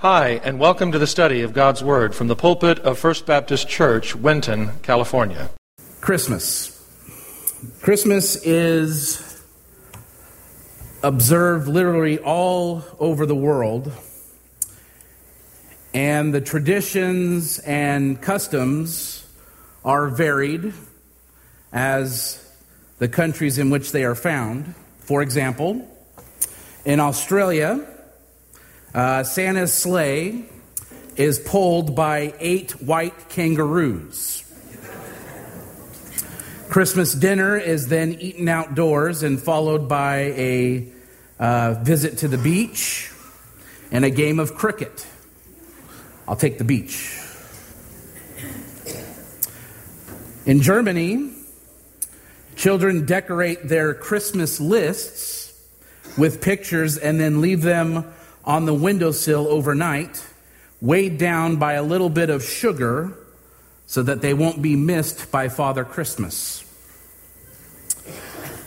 Hi, and welcome to the study of God's Word from the pulpit of First Baptist Church, Winton, California. Christmas. Christmas is observed literally all over the world, and the traditions and customs are varied as the countries in which they are found. For example, in Australia, uh, Santa's sleigh is pulled by eight white kangaroos. Christmas dinner is then eaten outdoors and followed by a uh, visit to the beach and a game of cricket. I'll take the beach. In Germany, children decorate their Christmas lists with pictures and then leave them on the windowsill overnight, weighed down by a little bit of sugar so that they won't be missed by Father Christmas.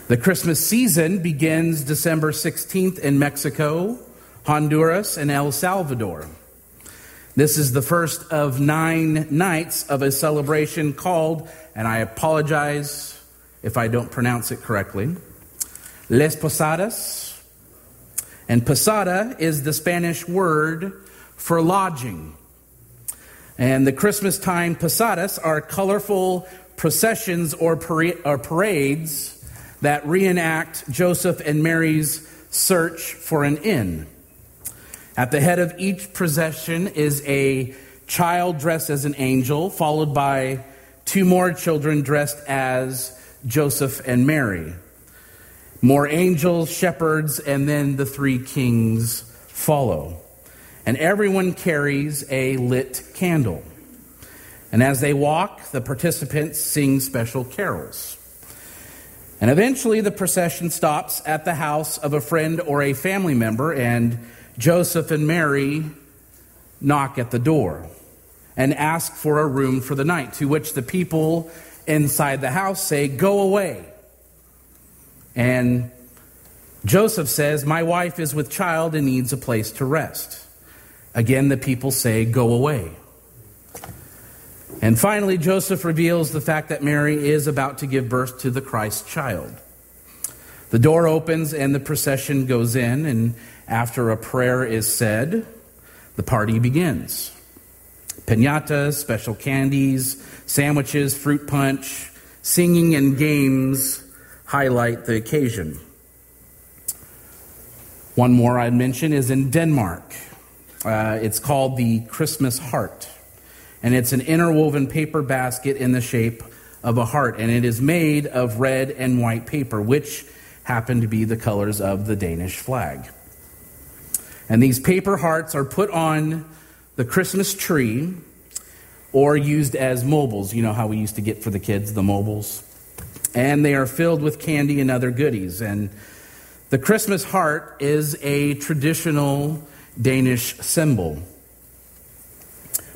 The Christmas season begins December 16th in Mexico, Honduras, and El Salvador. This is the first of nine nights of a celebration called, and I apologize if I don't pronounce it correctly, Les Posadas and posada is the Spanish word for lodging. And the Christmas time posadas are colorful processions or, or parades that reenact Joseph and Mary's search for an inn. At the head of each procession is a child dressed as an angel, followed by two more children dressed as Joseph and Mary more angels, shepherds, and then the three kings follow. And everyone carries a lit candle. And as they walk, the participants sing special carols. And eventually, the procession stops at the house of a friend or a family member, and Joseph and Mary knock at the door and ask for a room for the night, to which the people inside the house say, Go away. And Joseph says, My wife is with child and needs a place to rest. Again, the people say, Go away. And finally, Joseph reveals the fact that Mary is about to give birth to the Christ child. The door opens and the procession goes in, and after a prayer is said, the party begins. Pinatas, special candies, sandwiches, fruit punch, singing, and games highlight the occasion. One more I'd mention is in Denmark. Uh, it's called the Christmas heart, and it's an interwoven paper basket in the shape of a heart, and it is made of red and white paper, which happen to be the colors of the Danish flag. And these paper hearts are put on the Christmas tree or used as mobiles. You know how we used to get for the kids the mobiles? And they are filled with candy and other goodies. And the Christmas heart is a traditional Danish symbol.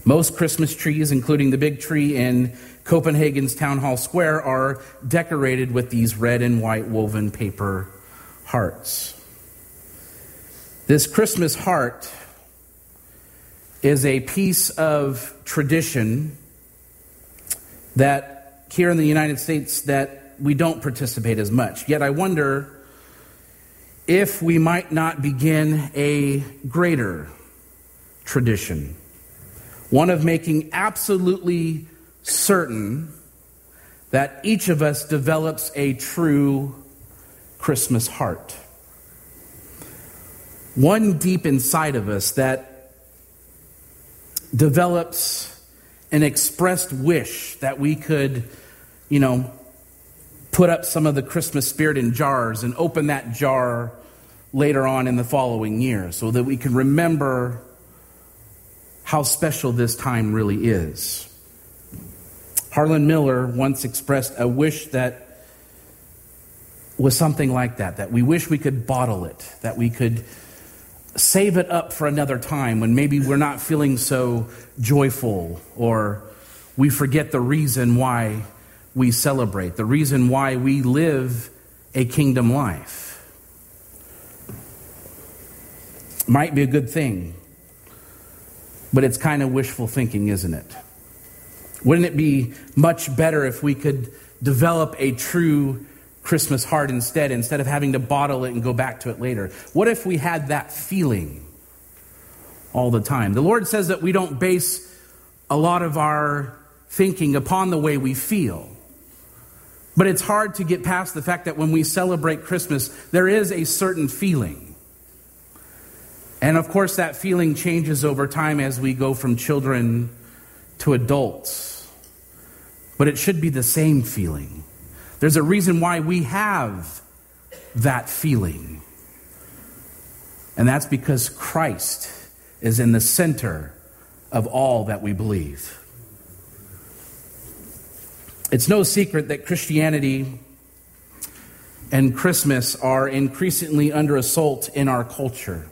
Most Christmas trees, including the big tree in Copenhagen's Town Hall Square, are decorated with these red and white woven paper hearts. This Christmas heart is a piece of tradition that here in the United States that we don't participate as much. Yet I wonder if we might not begin a greater tradition, one of making absolutely certain that each of us develops a true Christmas heart. One deep inside of us that develops an expressed wish that we could, you know, put up some of the Christmas spirit in jars and open that jar later on in the following year so that we can remember how special this time really is. Harlan Miller once expressed a wish that was something like that, that we wish we could bottle it, that we could save it up for another time when maybe we're not feeling so joyful or we forget the reason why we celebrate, the reason why we live a kingdom life. Might be a good thing. But it's kind of wishful thinking, isn't it? Wouldn't it be much better if we could develop a true Christmas heart instead, instead of having to bottle it and go back to it later? What if we had that feeling all the time? The Lord says that we don't base a lot of our thinking upon the way we feel. But it's hard to get past the fact that when we celebrate Christmas, there is a certain feeling. And of course, that feeling changes over time as we go from children to adults. But it should be the same feeling. There's a reason why we have that feeling. And that's because Christ is in the center of all that we believe. It's no secret that Christianity and Christmas are increasingly under assault in our culture.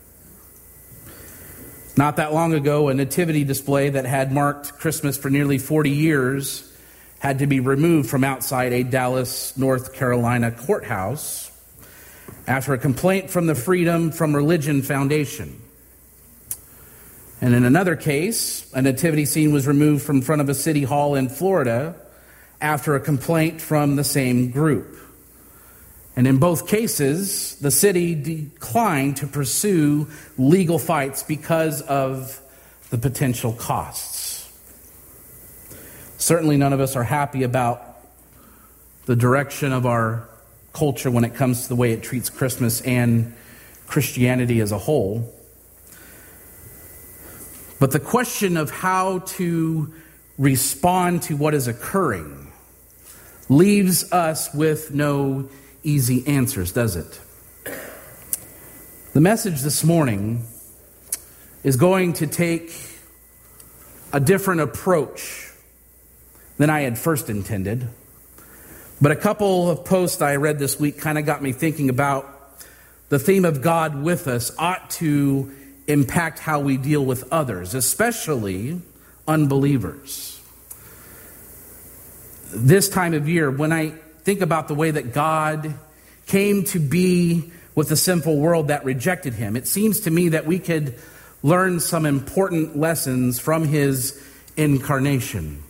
Not that long ago, a nativity display that had marked Christmas for nearly 40 years had to be removed from outside a Dallas, North Carolina courthouse after a complaint from the Freedom from Religion Foundation. And in another case, a nativity scene was removed from front of a city hall in Florida after a complaint from the same group. And in both cases, the city declined to pursue legal fights because of the potential costs. Certainly, none of us are happy about the direction of our culture when it comes to the way it treats Christmas and Christianity as a whole. But the question of how to respond to what is occurring leaves us with no easy answers, does it? The message this morning is going to take a different approach than I had first intended. But a couple of posts I read this week kind of got me thinking about the theme of God with us ought to impact how we deal with others, especially unbelievers. This time of year, when I think about the way that God came to be with the sinful world that rejected him, it seems to me that we could learn some important lessons from his incarnation.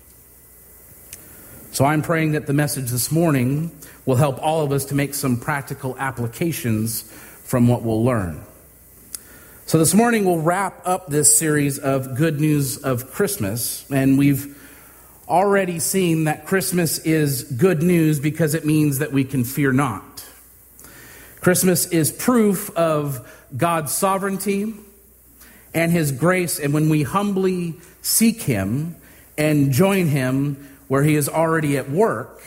So I'm praying that the message this morning will help all of us to make some practical applications from what we'll learn. So this morning we'll wrap up this series of Good News of Christmas, and we've already seen that Christmas is good news because it means that we can fear not. Christmas is proof of God's sovereignty and His grace, and when we humbly seek Him and join Him where He is already at work,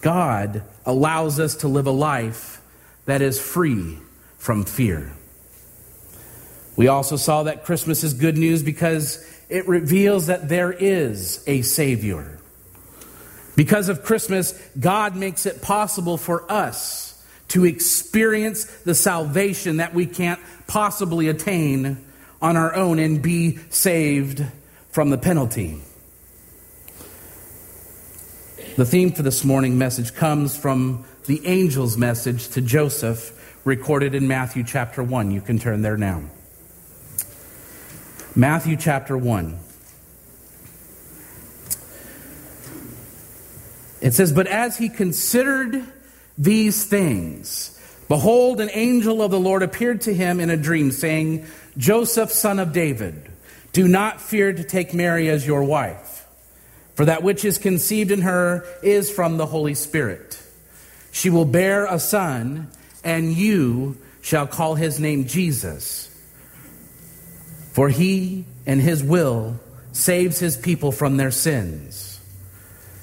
God allows us to live a life that is free from fear. We also saw that Christmas is good news because it reveals that there is a Savior. Because of Christmas, God makes it possible for us to experience the salvation that we can't possibly attain on our own and be saved from the penalty. The theme for this morning message comes from the angel's message to Joseph recorded in Matthew chapter 1. You can turn there now. Matthew chapter 1. It says, But as he considered these things, behold, an angel of the Lord appeared to him in a dream, saying, Joseph, son of David, do not fear to take Mary as your wife, for that which is conceived in her is from the Holy Spirit. She will bear a son, and you shall call his name Jesus for he and his will saves his people from their sins.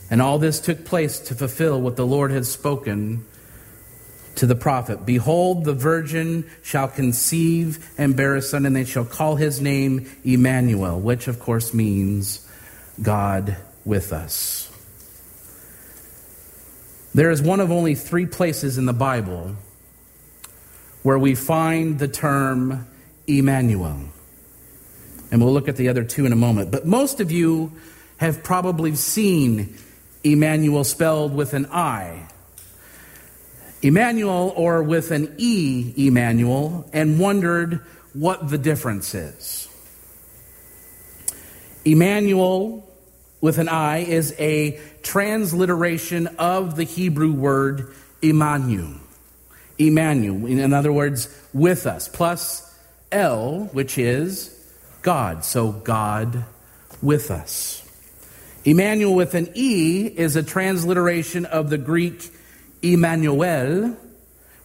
And all this took place to fulfill what the Lord had spoken to the prophet Behold, the virgin shall conceive and bear a son, and they shall call his name Emmanuel, which of course means God with us. There is one of only three places in the Bible where we find the term Emmanuel. And we'll look at the other two in a moment. But most of you have probably seen Immanuel spelled with an I. Immanuel or with an E, Emmanuel, and wondered what the difference is. Immanuel with an I is a transliteration of the Hebrew word Immanuel. Emmanuel, in other words, with us, plus L, which is God. So God with us. Emmanuel with an E is a transliteration of the Greek Emmanuel,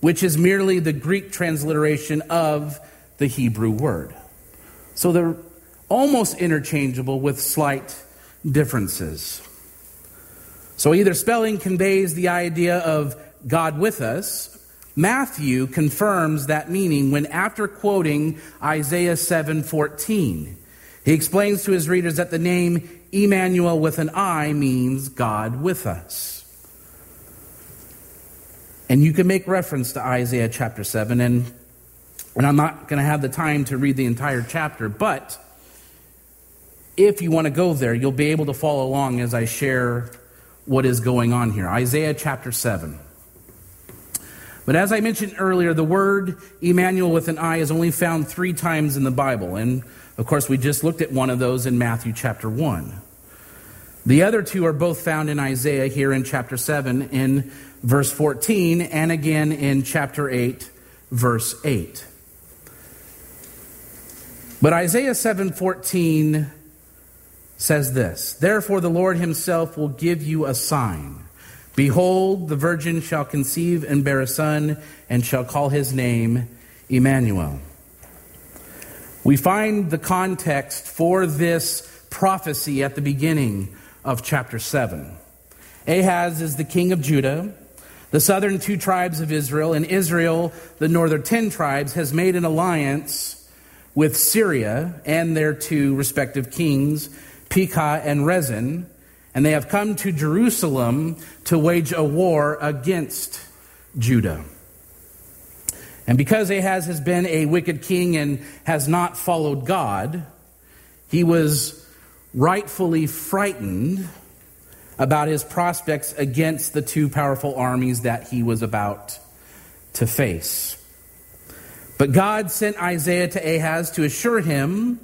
which is merely the Greek transliteration of the Hebrew word. So they're almost interchangeable with slight differences. So either spelling conveys the idea of God with us. Matthew confirms that meaning when after quoting Isaiah 7:14, he explains to his readers that the name Immanuel with an I means God with us. And you can make reference to Isaiah chapter 7 and and I'm not going to have the time to read the entire chapter, but if you want to go there, you'll be able to follow along as I share what is going on here. Isaiah chapter 7. But as I mentioned earlier, the word Immanuel with an I is only found three times in the Bible. And of course, we just looked at one of those in Matthew chapter 1. The other two are both found in Isaiah here in chapter 7 in verse 14 and again in chapter 8 verse 8. But Isaiah 7:14 says this, "Therefore the Lord himself will give you a sign. Behold, the virgin shall conceive and bear a son and shall call his name Emmanuel." We find the context for this prophecy at the beginning of chapter 7. Ahaz is the king of Judah. The southern two tribes of Israel, and Israel, the northern ten tribes, has made an alliance with Syria and their two respective kings, Pekah and Rezin, and they have come to Jerusalem to wage a war against Judah. And because Ahaz has been a wicked king and has not followed God, he was rightfully frightened about his prospects against the two powerful armies that he was about to face. But God sent Isaiah to Ahaz to assure him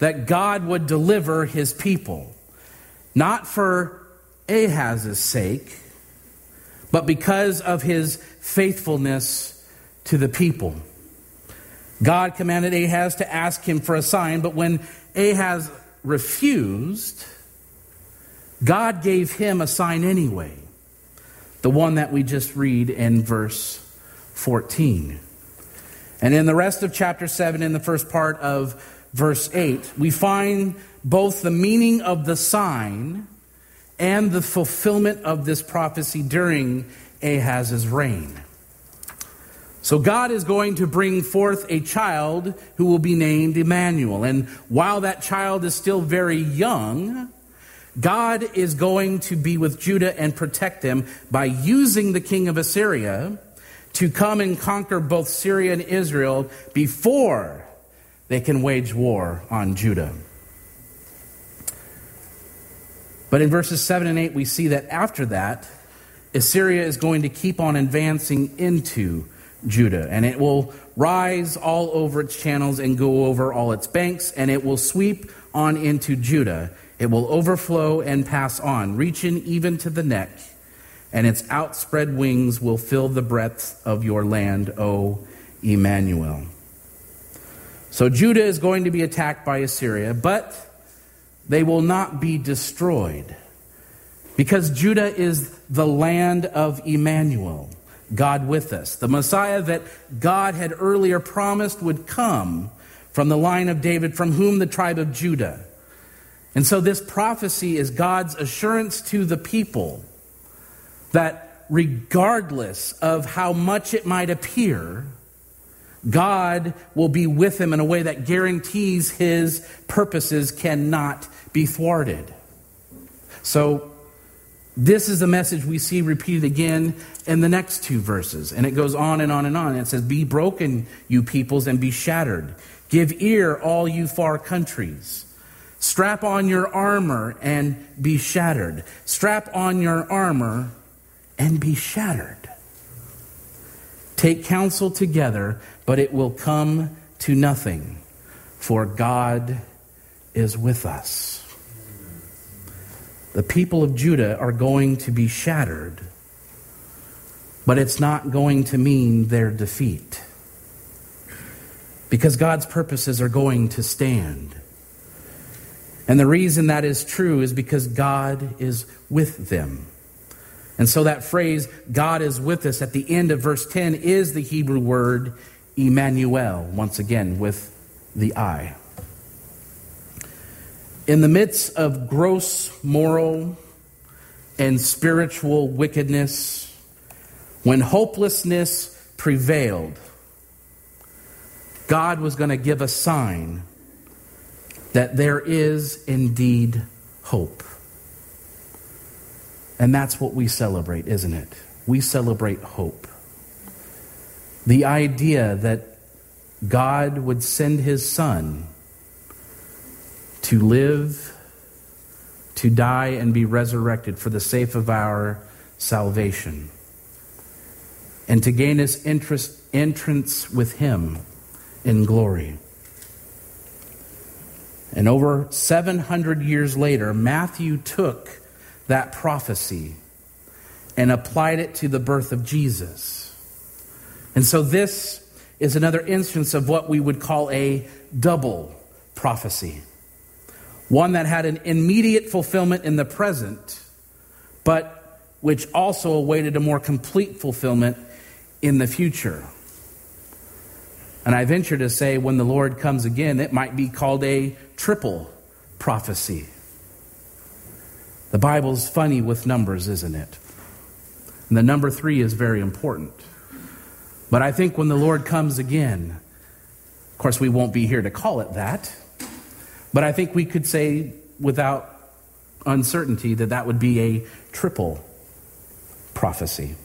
that God would deliver his people, not for Ahaz's sake, but because of his faithfulness to the people. God commanded Ahaz to ask him for a sign, but when Ahaz refused, God gave him a sign anyway, the one that we just read in verse 14. And in the rest of chapter 7, in the first part of verse 8, we find both the meaning of the sign and the fulfillment of this prophecy during Ahaz's reign. So God is going to bring forth a child who will be named Emmanuel. And while that child is still very young, God is going to be with Judah and protect them by using the king of Assyria to come and conquer both Syria and Israel before they can wage war on Judah. But in verses 7 and 8, we see that after that, Assyria is going to keep on advancing into Judah, and it will rise all over its channels and go over all its banks, and it will sweep on into Judah. It will overflow and pass on, reaching even to the neck, and its outspread wings will fill the breadth of your land, O Emmanuel. So Judah is going to be attacked by Assyria, but they will not be destroyed because Judah is the land of Emmanuel. God with us. The Messiah that God had earlier promised would come from the line of David, from whom the tribe of Judah. And so this prophecy is God's assurance to the people that regardless of how much it might appear, God will be with him in a way that guarantees his purposes cannot be thwarted. So this is the message we see repeated again in the next two verses. And it goes on and on and on. It says, Be broken, you peoples, and be shattered. Give ear, all you far countries. Strap on your armor and be shattered. Strap on your armor and be shattered. Take counsel together, but it will come to nothing, for God is with us. The people of Judah are going to be shattered, but it's not going to mean their defeat. Because God's purposes are going to stand. And the reason that is true is because God is with them. And so that phrase, God is with us, at the end of verse 10 is the Hebrew word Immanuel, once again, with the I. In the midst of gross moral and spiritual wickedness, when hopelessness prevailed, God was going to give a sign that there is indeed hope. And that's what we celebrate, isn't it? We celebrate hope. The idea that God would send his son to live, to die, and be resurrected for the sake of our salvation, and to gain us interest, entrance with him in glory. And over 700 years later, Matthew took that prophecy and applied it to the birth of Jesus. And so this is another instance of what we would call a double prophecy. One that had an immediate fulfillment in the present, but which also awaited a more complete fulfillment in the future. And I venture to say, when the Lord comes again, it might be called a triple prophecy. The Bible's funny with numbers, isn't it? And the number three is very important. But I think when the Lord comes again, of course, we won't be here to call it that, but I think we could say without uncertainty that that would be a triple prophecy.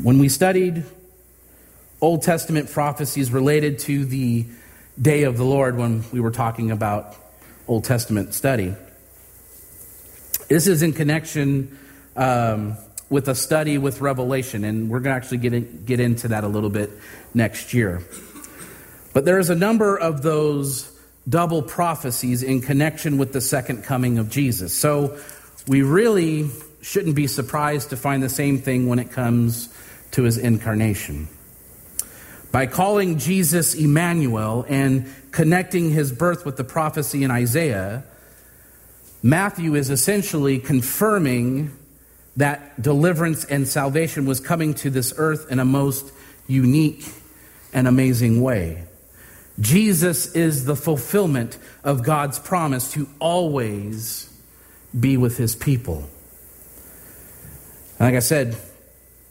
When we studied Old Testament prophecies related to the day of the Lord, when we were talking about Old Testament study, this is in connection um, with a study with Revelation, and we're going to actually get, in, get into that a little bit next year. But there's a number of those double prophecies in connection with the second coming of Jesus. So we really shouldn't be surprised to find the same thing when it comes to his incarnation. By calling Jesus Emmanuel and connecting his birth with the prophecy in Isaiah, Matthew is essentially confirming that deliverance and salvation was coming to this earth in a most unique and amazing way. Jesus is the fulfillment of God's promise to always be with his people. Like I said,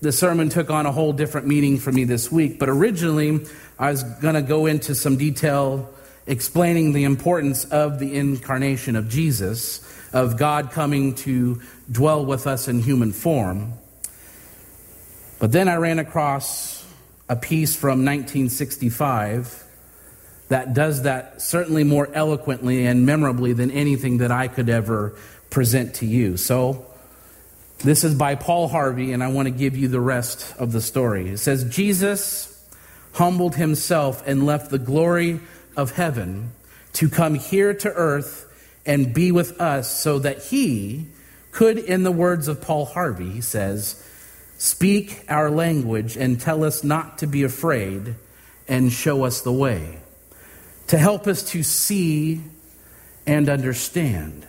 the sermon took on a whole different meaning for me this week, but originally I was going to go into some detail explaining the importance of the incarnation of Jesus of God coming to dwell with us in human form. But then I ran across a piece from 1965 that does that certainly more eloquently and memorably than anything that I could ever present to you. So, this is by Paul Harvey, and I want to give you the rest of the story. It says, Jesus humbled himself and left the glory of heaven to come here to earth and be with us so that he could, in the words of Paul Harvey, he says, speak our language and tell us not to be afraid and show us the way, to help us to see and understand.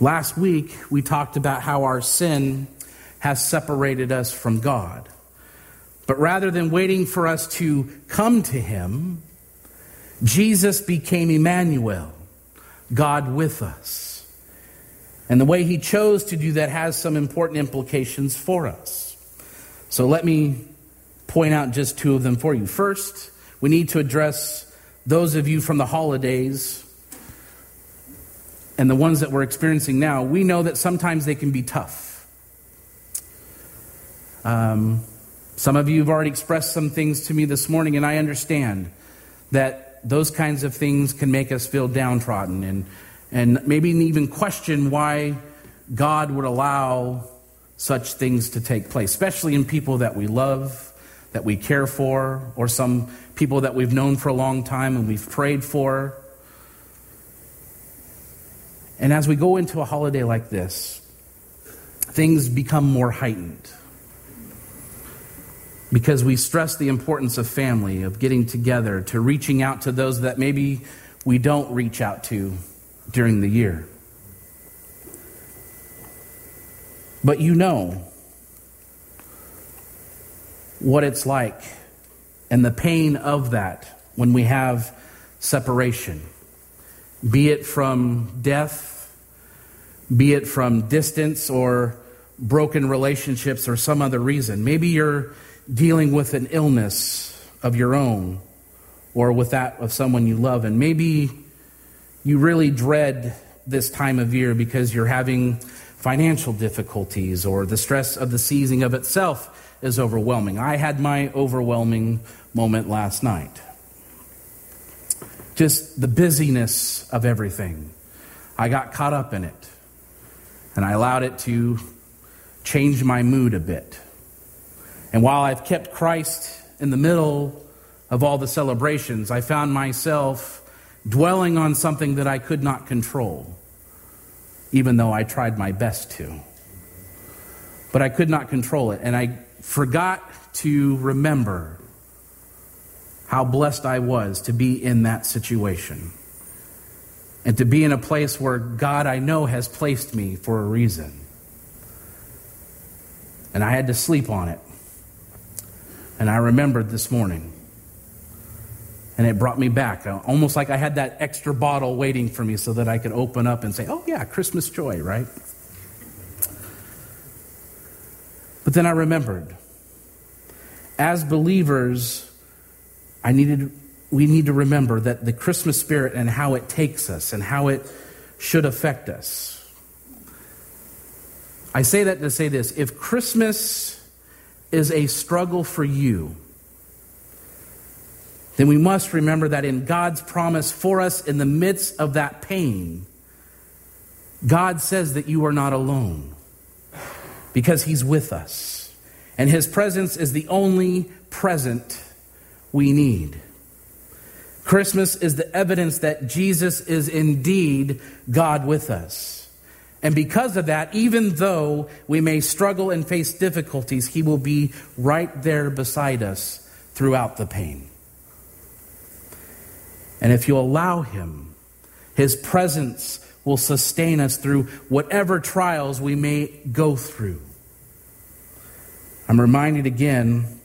Last week, we talked about how our sin has separated us from God. But rather than waiting for us to come to Him, Jesus became Emmanuel, God with us. And the way he chose to do that has some important implications for us. So let me point out just two of them for you. First, we need to address those of you from the holidays and the ones that we're experiencing now. We know that sometimes they can be tough. Um, some of you have already expressed some things to me this morning, and I understand that those kinds of things can make us feel downtrodden and, and maybe even question why God would allow such things to take place, especially in people that we love, that we care for, or some people that we've known for a long time and we've prayed for. And as we go into a holiday like this, things become more heightened because we stress the importance of family, of getting together, to reaching out to those that maybe we don't reach out to during the year. But you know what it's like and the pain of that when we have separation, be it from death, be it from distance or broken relationships or some other reason. Maybe you're dealing with an illness of your own or with that of someone you love, and maybe you really dread this time of year because you're having financial difficulties or the stress of the season of itself is overwhelming. I had my overwhelming moment last night. Just the busyness of everything. I got caught up in it, and I allowed it to change my mood a bit. And while I've kept Christ in the middle of all the celebrations, I found myself dwelling on something that I could not control, even though I tried my best to. But I could not control it, and I forgot to remember how blessed I was to be in that situation and to be in a place where God, I know, has placed me for a reason. And I had to sleep on it. And I remembered this morning. And it brought me back, uh, almost like I had that extra bottle waiting for me so that I could open up and say, oh, yeah, Christmas joy, right? But then I remembered. As believers, I needed, we need to remember that the Christmas spirit and how it takes us and how it should affect us. I say that to say this if Christmas is a struggle for you, then we must remember that in God's promise for us in the midst of that pain, God says that you are not alone because He's with us. And His presence is the only present we need. Christmas is the evidence that Jesus is indeed God with us. And because of that, even though we may struggle and face difficulties, He will be right there beside us throughout the pain. And if you allow Him, His presence will sustain us through whatever trials we may go through. I'm reminded again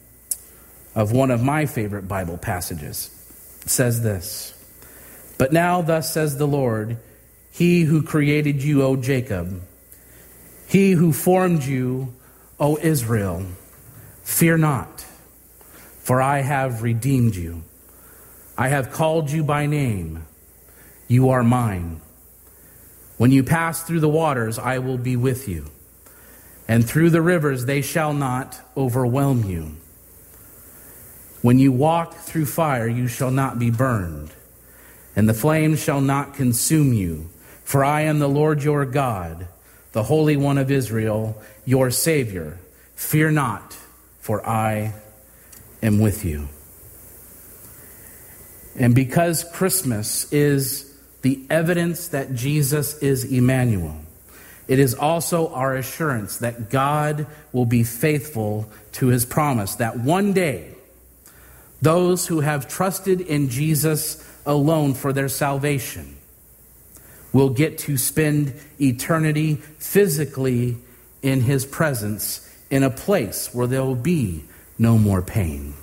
of one of my favorite Bible passages. It says this But now, thus says the Lord, he who created you, O Jacob, he who formed you, O Israel, fear not, for I have redeemed you. I have called you by name. You are mine. When you pass through the waters, I will be with you, and through the rivers, they shall not overwhelm you. When you walk through fire, you shall not be burned, and the flames shall not consume you. For I am the Lord your God, the Holy One of Israel, your Savior. Fear not, for I am with you. And because Christmas is the evidence that Jesus is Emmanuel, it is also our assurance that God will be faithful to his promise that one day those who have trusted in Jesus alone for their salvation will get to spend eternity physically in his presence in a place where there will be no more pain.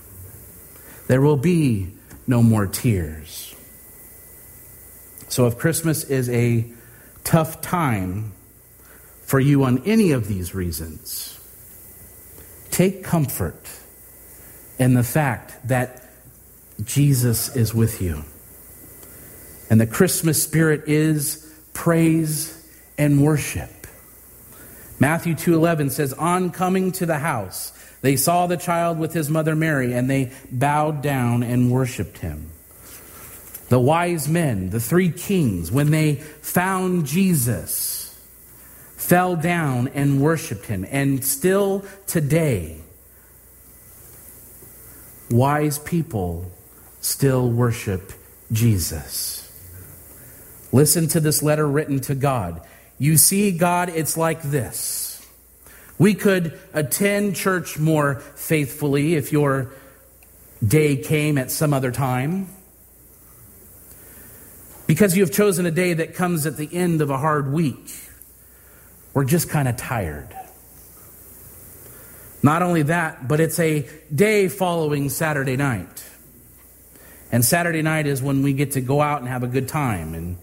There will be no more tears. So, if Christmas is a tough time for you on any of these reasons, take comfort in the fact that Jesus is with you. And the Christmas spirit is praise and worship. Matthew 2:11 says on coming to the house they saw the child with his mother Mary and they bowed down and worshiped him. The wise men, the three kings, when they found Jesus, fell down and worshiped him. And still today, wise people still worship Jesus. Listen to this letter written to God. You see, God, it's like this. We could attend church more faithfully if your day came at some other time. Because you have chosen a day that comes at the end of a hard week. We're just kind of tired. Not only that, but it's a day following Saturday night. And Saturday night is when we get to go out and have a good time. And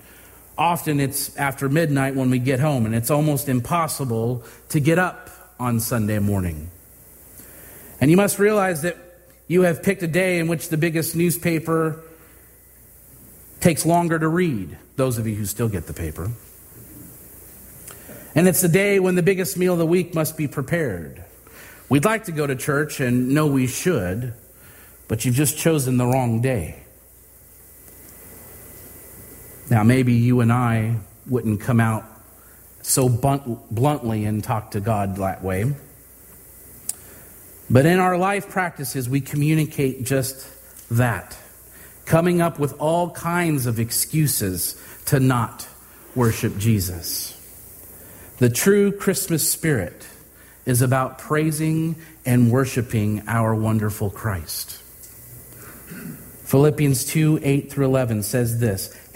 often it's after midnight when we get home, and it's almost impossible to get up on Sunday morning. And you must realize that you have picked a day in which the biggest newspaper takes longer to read, those of you who still get the paper. And it's the day when the biggest meal of the week must be prepared. We'd like to go to church and know we should, but you've just chosen the wrong day. Now, maybe you and I wouldn't come out so bluntly and talk to God that way. But in our life practices, we communicate just that, coming up with all kinds of excuses to not worship Jesus. The true Christmas spirit is about praising and worshiping our wonderful Christ. Philippians 2 8 through 11 says this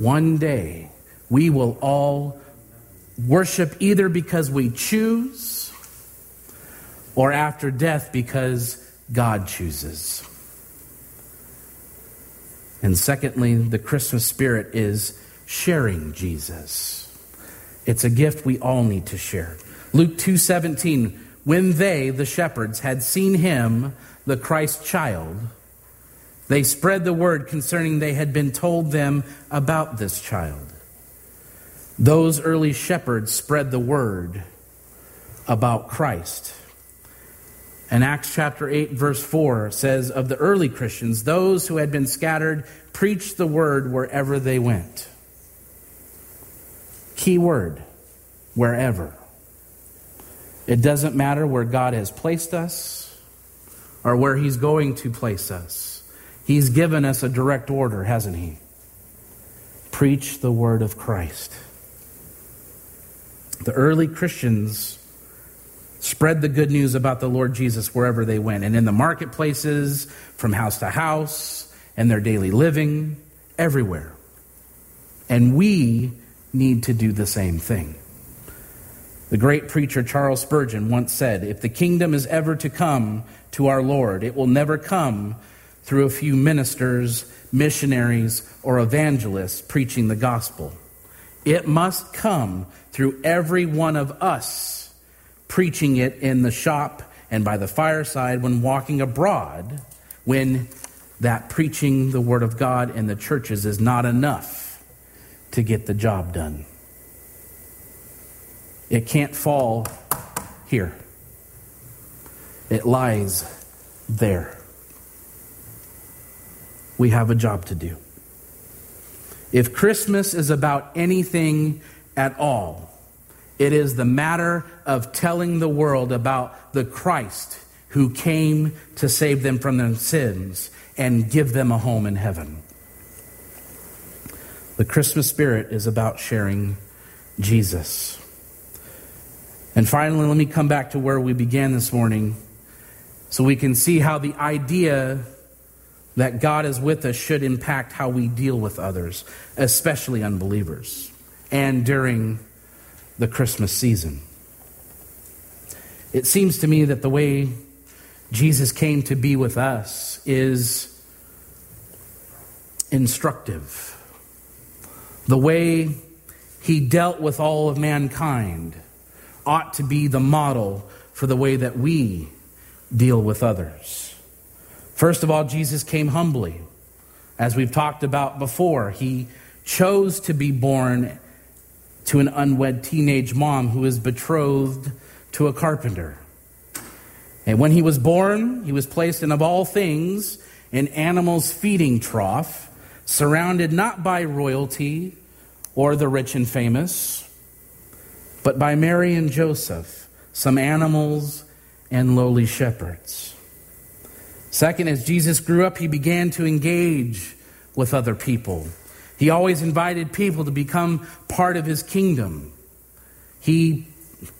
One day, we will all worship either because we choose or after death because God chooses. And secondly, the Christmas spirit is sharing Jesus. It's a gift we all need to share. Luke 2:17 When they the shepherds had seen him the Christ child they spread the word concerning they had been told them about this child. Those early shepherds spread the word about Christ. And Acts chapter 8, verse 4 says of the early Christians, those who had been scattered preached the word wherever they went. Key word, wherever. It doesn't matter where God has placed us or where He's going to place us. He's given us a direct order, hasn't He? Preach the word of Christ. The early Christians spread the good news about the Lord Jesus wherever they went, and in the marketplaces, from house to house, and their daily living, everywhere. And we need to do the same thing. The great preacher Charles Spurgeon once said, If the kingdom is ever to come to our Lord, it will never come through a few ministers, missionaries, or evangelists preaching the gospel. It must come through every one of us preaching it in the shop and by the fireside when walking abroad, when that preaching the word of God in the churches is not enough to get the job done. It can't fall here, it lies there we have a job to do. If Christmas is about anything at all, it is the matter of telling the world about the Christ who came to save them from their sins and give them a home in heaven. The Christmas spirit is about sharing Jesus. And finally, let me come back to where we began this morning so we can see how the idea that God is with us should impact how we deal with others, especially unbelievers, and during the Christmas season. It seems to me that the way Jesus came to be with us is instructive. The way he dealt with all of mankind ought to be the model for the way that we deal with others. First of all, Jesus came humbly. As we've talked about before, he chose to be born to an unwed teenage mom who was betrothed to a carpenter. And when he was born, he was placed in, of all things, an animal's feeding trough, surrounded not by royalty or the rich and famous, but by Mary and Joseph, some animals and lowly shepherds. Second, as Jesus grew up, he began to engage with other people. He always invited people to become part of his kingdom. He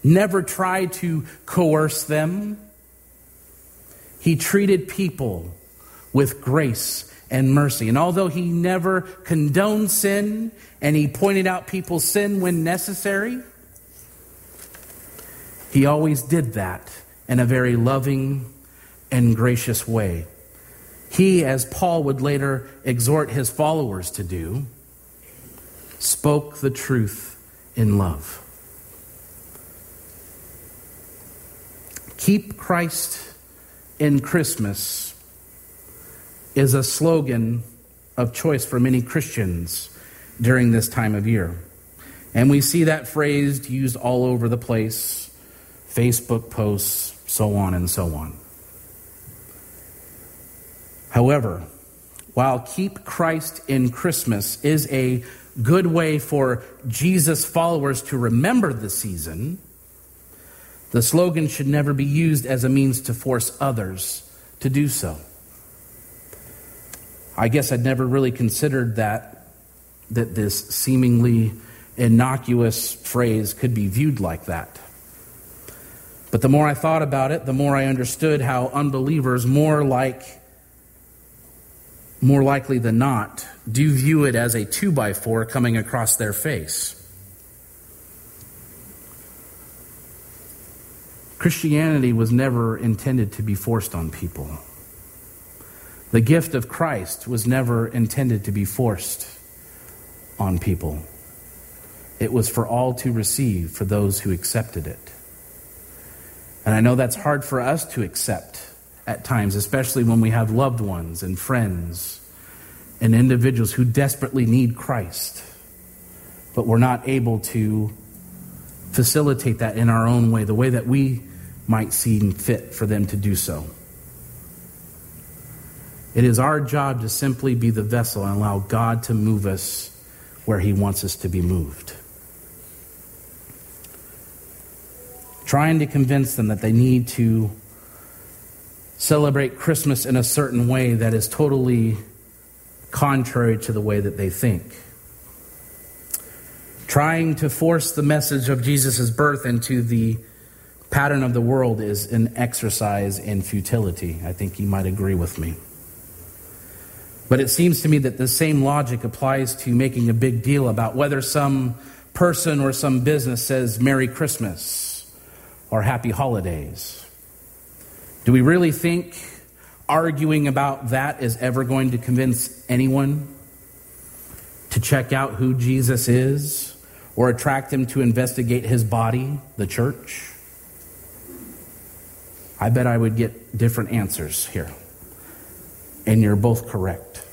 never tried to coerce them. He treated people with grace and mercy. And although he never condoned sin and he pointed out people's sin when necessary, he always did that in a very loving and gracious way. He, as Paul would later exhort his followers to do, spoke the truth in love. Keep Christ in Christmas is a slogan of choice for many Christians during this time of year. And we see that phrase used all over the place Facebook posts, so on and so on. However, while Keep Christ in Christmas is a good way for Jesus followers to remember the season, the slogan should never be used as a means to force others to do so. I guess I'd never really considered that that this seemingly innocuous phrase could be viewed like that. But the more I thought about it, the more I understood how unbelievers more like more likely than not do view it as a two by four coming across their face. Christianity was never intended to be forced on people. The gift of Christ was never intended to be forced on people. It was for all to receive for those who accepted it. And I know that's hard for us to accept at times, especially when we have loved ones and friends and individuals who desperately need Christ. But we're not able to facilitate that in our own way, the way that we might seem fit for them to do so. It is our job to simply be the vessel and allow God to move us where He wants us to be moved. trying to convince them that they need to celebrate Christmas in a certain way that is totally contrary to the way that they think. Trying to force the message of Jesus' birth into the pattern of the world is an exercise in futility. I think you might agree with me. But it seems to me that the same logic applies to making a big deal about whether some person or some business says Merry Christmas or happy holidays. Do we really think arguing about that is ever going to convince anyone to check out who Jesus is or attract them to investigate his body, the church? I bet I would get different answers here. And you're both correct.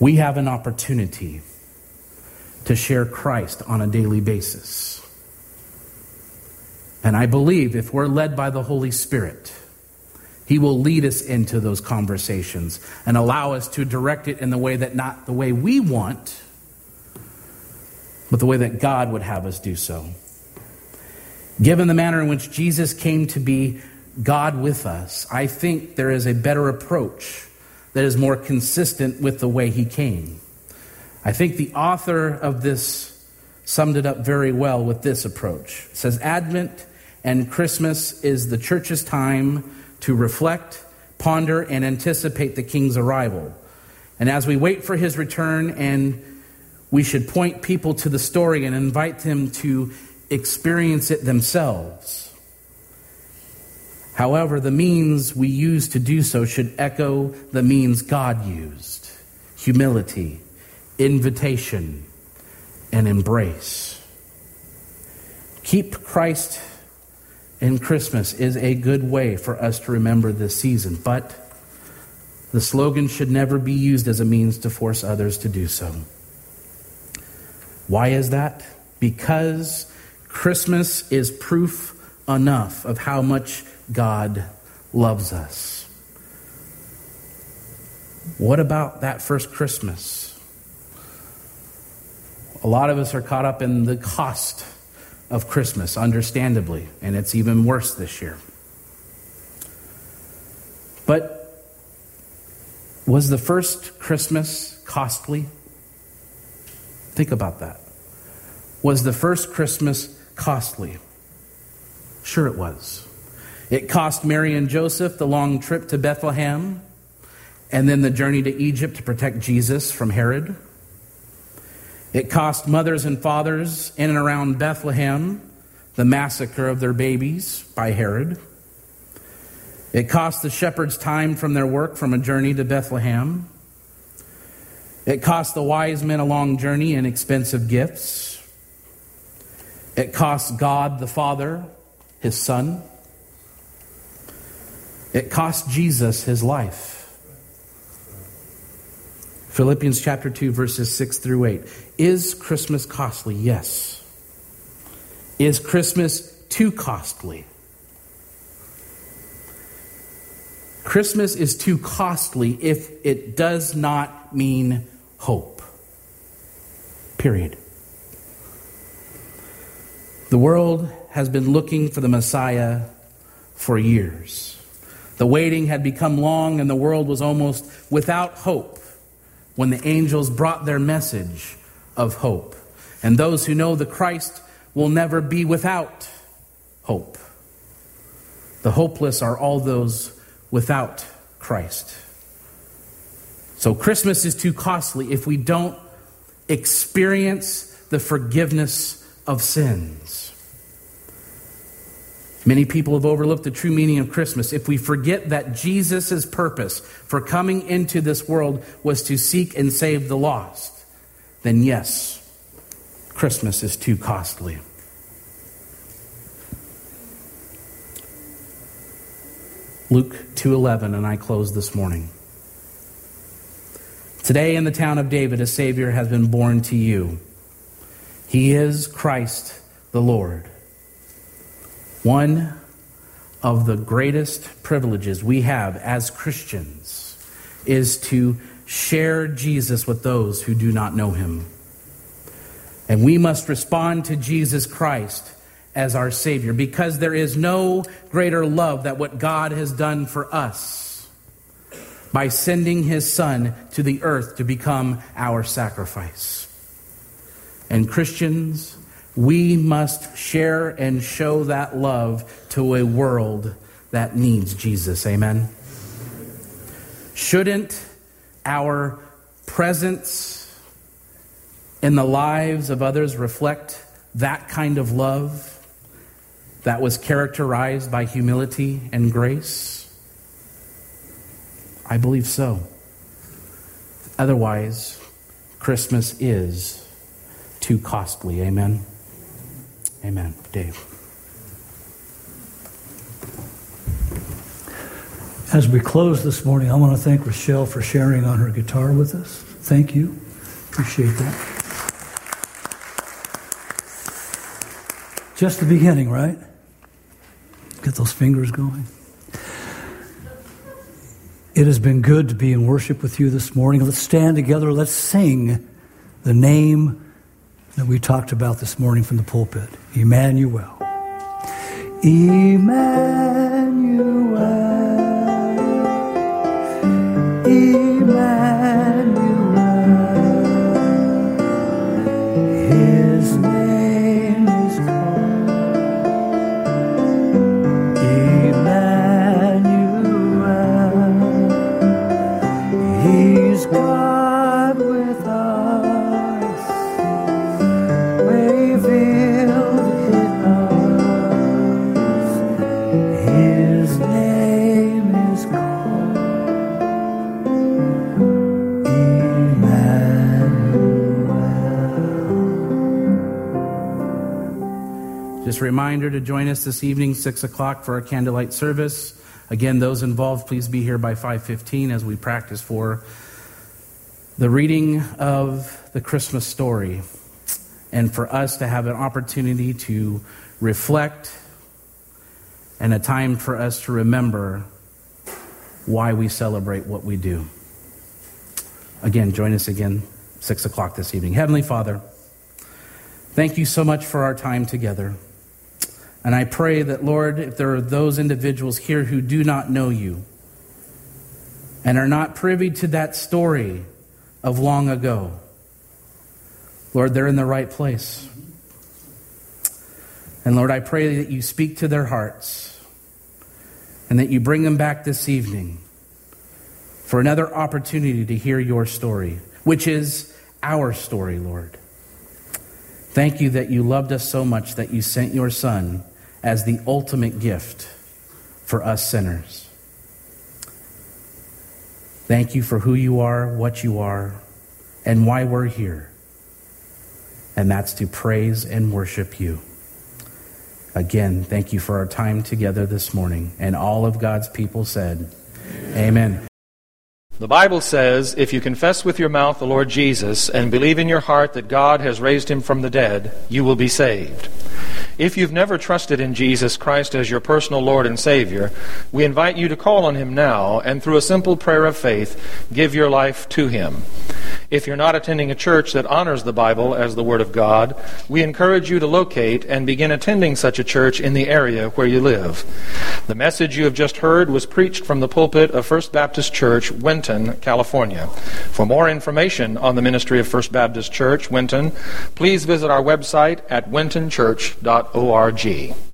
We have an opportunity to share Christ on a daily basis. And I believe if we're led by the Holy Spirit, He will lead us into those conversations and allow us to direct it in the way that not the way we want, but the way that God would have us do so. Given the manner in which Jesus came to be God with us, I think there is a better approach that is more consistent with the way He came. I think the author of this summed it up very well with this approach. It says, Advent and Christmas is the church's time to reflect, ponder, and anticipate the king's arrival. And as we wait for his return, and we should point people to the story and invite them to experience it themselves. However, the means we use to do so should echo the means God used humility, invitation, and embrace. Keep Christ and Christmas is a good way for us to remember this season, but the slogan should never be used as a means to force others to do so. Why is that? Because Christmas is proof enough of how much God loves us. What about that first Christmas? A lot of us are caught up in the cost of Christmas, understandably, and it's even worse this year. But was the first Christmas costly? Think about that. Was the first Christmas costly? Sure, it was. It cost Mary and Joseph the long trip to Bethlehem and then the journey to Egypt to protect Jesus from Herod. It cost mothers and fathers in and around Bethlehem the massacre of their babies by Herod. It cost the shepherds time from their work from a journey to Bethlehem. It cost the wise men a long journey and expensive gifts. It cost God the Father his son. It cost Jesus his life. Philippians chapter 2, verses 6 through 8. Is Christmas costly? Yes. Is Christmas too costly? Christmas is too costly if it does not mean hope. Period. The world has been looking for the Messiah for years. The waiting had become long, and the world was almost without hope when the angels brought their message of hope. And those who know the Christ will never be without hope. The hopeless are all those without Christ. So Christmas is too costly if we don't experience the forgiveness of sins. Many people have overlooked the true meaning of Christmas. If we forget that Jesus' purpose for coming into this world was to seek and save the lost, then yes, Christmas is too costly. Luke 2:11 and I close this morning. Today in the town of David a savior has been born to you. He is Christ the Lord. One of the greatest privileges we have as Christians is to share Jesus with those who do not know him. And we must respond to Jesus Christ as our Savior because there is no greater love than what God has done for us by sending His Son to the earth to become our sacrifice. And Christians, we must share and show that love to a world that needs Jesus. Amen. Shouldn't our presence in the lives of others reflect that kind of love that was characterized by humility and grace? I believe so. Otherwise, Christmas is too costly. Amen. Amen. Dave. As we close this morning, I want to thank Rochelle for sharing on her guitar with us. Thank you. Appreciate that. Just the beginning, right? Get those fingers going. It has been good to be in worship with you this morning. Let's stand together. Let's sing the name that we talked about this morning from the pulpit Immanuel. Immanuel. Amen. Reminder to join us this evening, 6 o'clock, for our candlelight service. Again, those involved, please be here by 5.15 as we practice for the reading of the Christmas story and for us to have an opportunity to reflect and a time for us to remember why we celebrate what we do. Again, join us again, 6 o'clock this evening. Heavenly Father, thank you so much for our time together. And I pray that, Lord, if there are those individuals here who do not know you and are not privy to that story of long ago, Lord, they're in the right place. And Lord, I pray that you speak to their hearts and that you bring them back this evening for another opportunity to hear your story, which is our story, Lord. Thank you that you loved us so much that you sent your Son as the ultimate gift for us sinners. Thank you for who you are, what you are, and why we're here. And that's to praise and worship you. Again, thank you for our time together this morning. And all of God's people said, Amen. The Bible says, if you confess with your mouth the Lord Jesus and believe in your heart that God has raised him from the dead, you will be saved. If you've never trusted in Jesus Christ as your personal Lord and Savior, we invite you to call on Him now and through a simple prayer of faith, give your life to Him. If you're not attending a church that honors the Bible as the Word of God, we encourage you to locate and begin attending such a church in the area where you live. The message you have just heard was preached from the pulpit of First Baptist Church, Winton, California. For more information on the ministry of First Baptist Church, Winton, please visit our website at wintonchurch.org org.